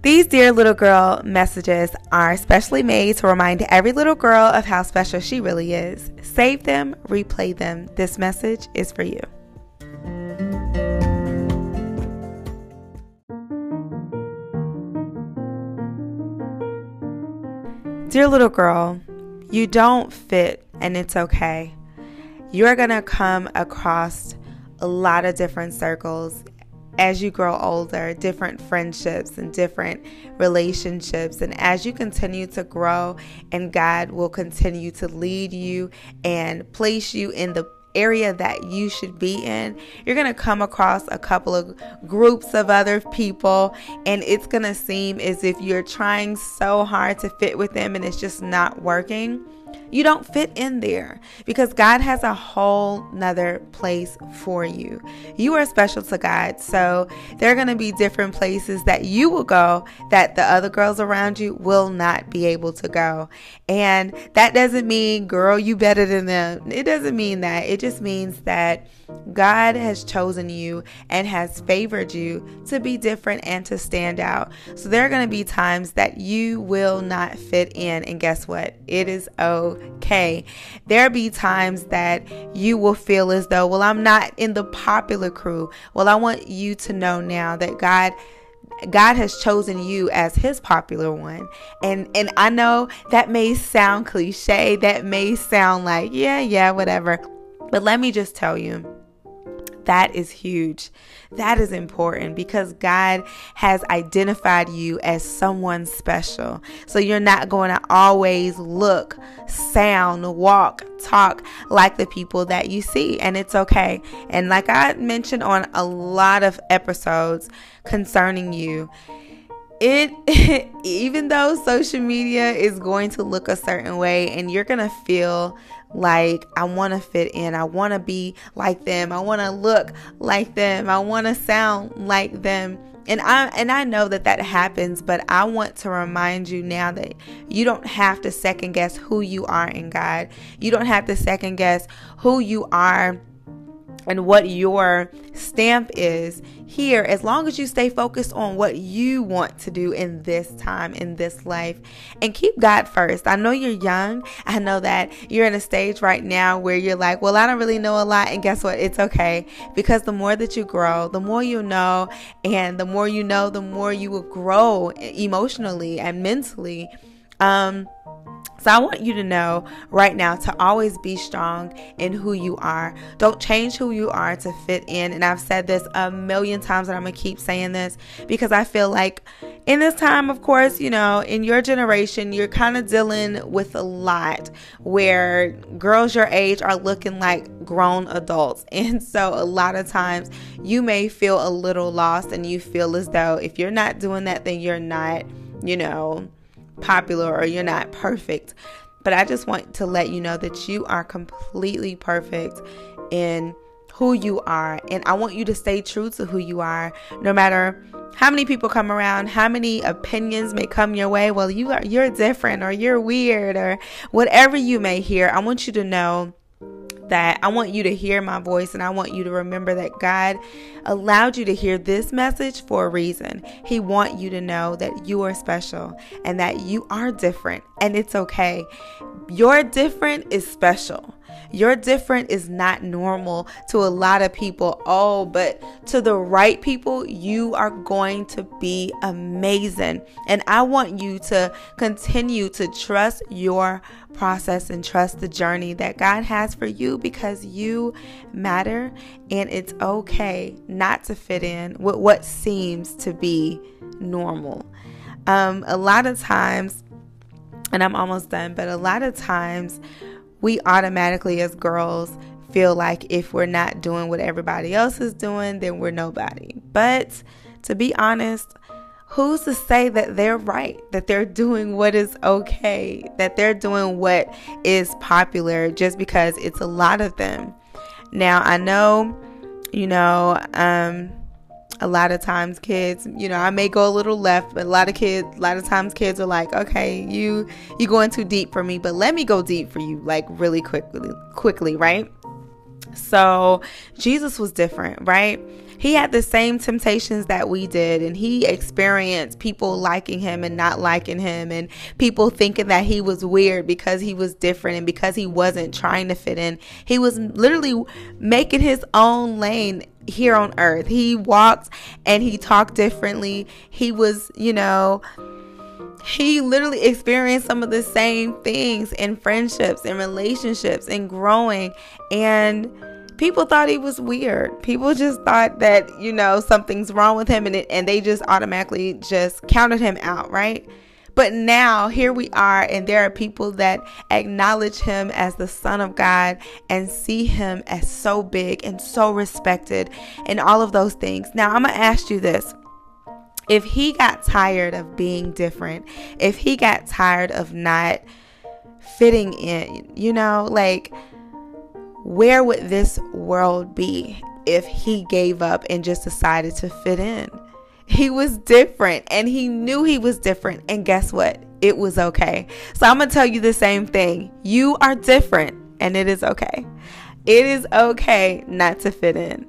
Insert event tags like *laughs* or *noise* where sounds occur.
These Dear Little Girl messages are specially made to remind every little girl of how special she really is. Save them, replay them. This message is for you. Dear little girl, you don't fit and it's okay. You're going to come across a lot of different circles as you grow older, different friendships and different relationships. And as you continue to grow, and God will continue to lead you and place you in the area that you should be in, you're going to come across a couple of groups of other people, and it's going to seem as if you're trying so hard to fit with them and it's just not working. You don't fit in there because God has a whole nother place for you. You are special to God. So there are going to be different places that you will go that the other girls around you will not be able to go. And that doesn't mean, girl, you better than them. It doesn't mean that. It just means that God has chosen you and has favored you to be different and to stand out. So there are going to be times that you will not fit in. And guess what? It is okay. There'll be times that you will feel as though, well, I'm not in the popular crew. Well, I want you to know now that God God has chosen you as his popular one. And and I know that may sound cliche, that may sound like, yeah, yeah, whatever. But let me just tell you, that is huge. That is important because God has identified you as someone special. So you're not going to always look, sound, walk, talk like the people that you see. And it's okay. And like I mentioned on a lot of episodes concerning you, it *laughs* even though social media is going to look a certain way and you're going to feel like I want to fit in. I want to be like them. I want to look like them. I want to sound like them. And I and I know that that happens, but I want to remind you now that you don't have to second guess who you are in God. You don't have to second guess who you are and what your stamp is here as long as you stay focused on what you want to do in this time in this life and keep God first. I know you're young. I know that you're in a stage right now where you're like, "Well, I don't really know a lot." And guess what? It's okay because the more that you grow, the more you know, and the more you know, the more you will grow emotionally and mentally. Um so I want you to know right now to always be strong in who you are. Don't change who you are to fit in. And I've said this a million times and I'm going to keep saying this because I feel like in this time, of course, you know, in your generation, you're kind of dealing with a lot where girls your age are looking like grown adults. *laughs* And so a lot of times you may feel a little lost and you feel as though if you're not doing that, then you're not, you know, popular or you're not perfect. But I just want to let you know that you are completely perfect in who you are. And I want you to stay true to who you are no matter how many people come around, how many opinions may come your way. Well, you are you're different or you're weird or whatever you may hear. I want you to know that I want you to hear my voice and I want you to remember that God allowed you to hear this message for a reason. He want you to know that you are special and that you are different and it's okay. Your different is special. Your different is not normal to a lot of people. Oh, but to the right people, you are going to be amazing. And I want you to continue to trust your process and trust the journey that God has for you because you matter and it's okay not to fit in with what seems to be normal. Um, a lot of times, and I'm almost done, but a lot of times we automatically, as girls, feel like if we're not doing what everybody else is doing, then we're nobody. But to be honest, who's to say that they're right, that they're *laughs* doing what is okay, that they're doing what is popular just because it's a lot of them? Now, I know, you know, um, a lot of times kids you know i may go a little left but a lot of kids a lot of times kids are like okay you you going too deep for me but let me go deep for you like really quickly quickly right So Jesus was different, right? He had the same temptations that we did, and he experienced people liking him and not liking him, and people thinking that he was weird because he was different and because he wasn't trying to fit in. He was literally making his own lane here on earth. He walked and he talked differently. He was, you know, he literally experienced some of the same things in friendships and relationships and growing and people thought he was weird. People just thought that, you know, something's wrong with him and it, and they just automatically just counted him out, right? But now here we are, and there are people that acknowledge him as the Son of God and see him as so big and so respected and all of those things. Now, I'm to ask you this. If he got tired of being different, if he got tired of not fitting in, you know, like where would this world be if he gave up and just decided to fit in? He was different and he knew he was different. And guess what? It was okay. So I'm going to tell you the same thing. You are different and it is okay. It is okay not to fit in.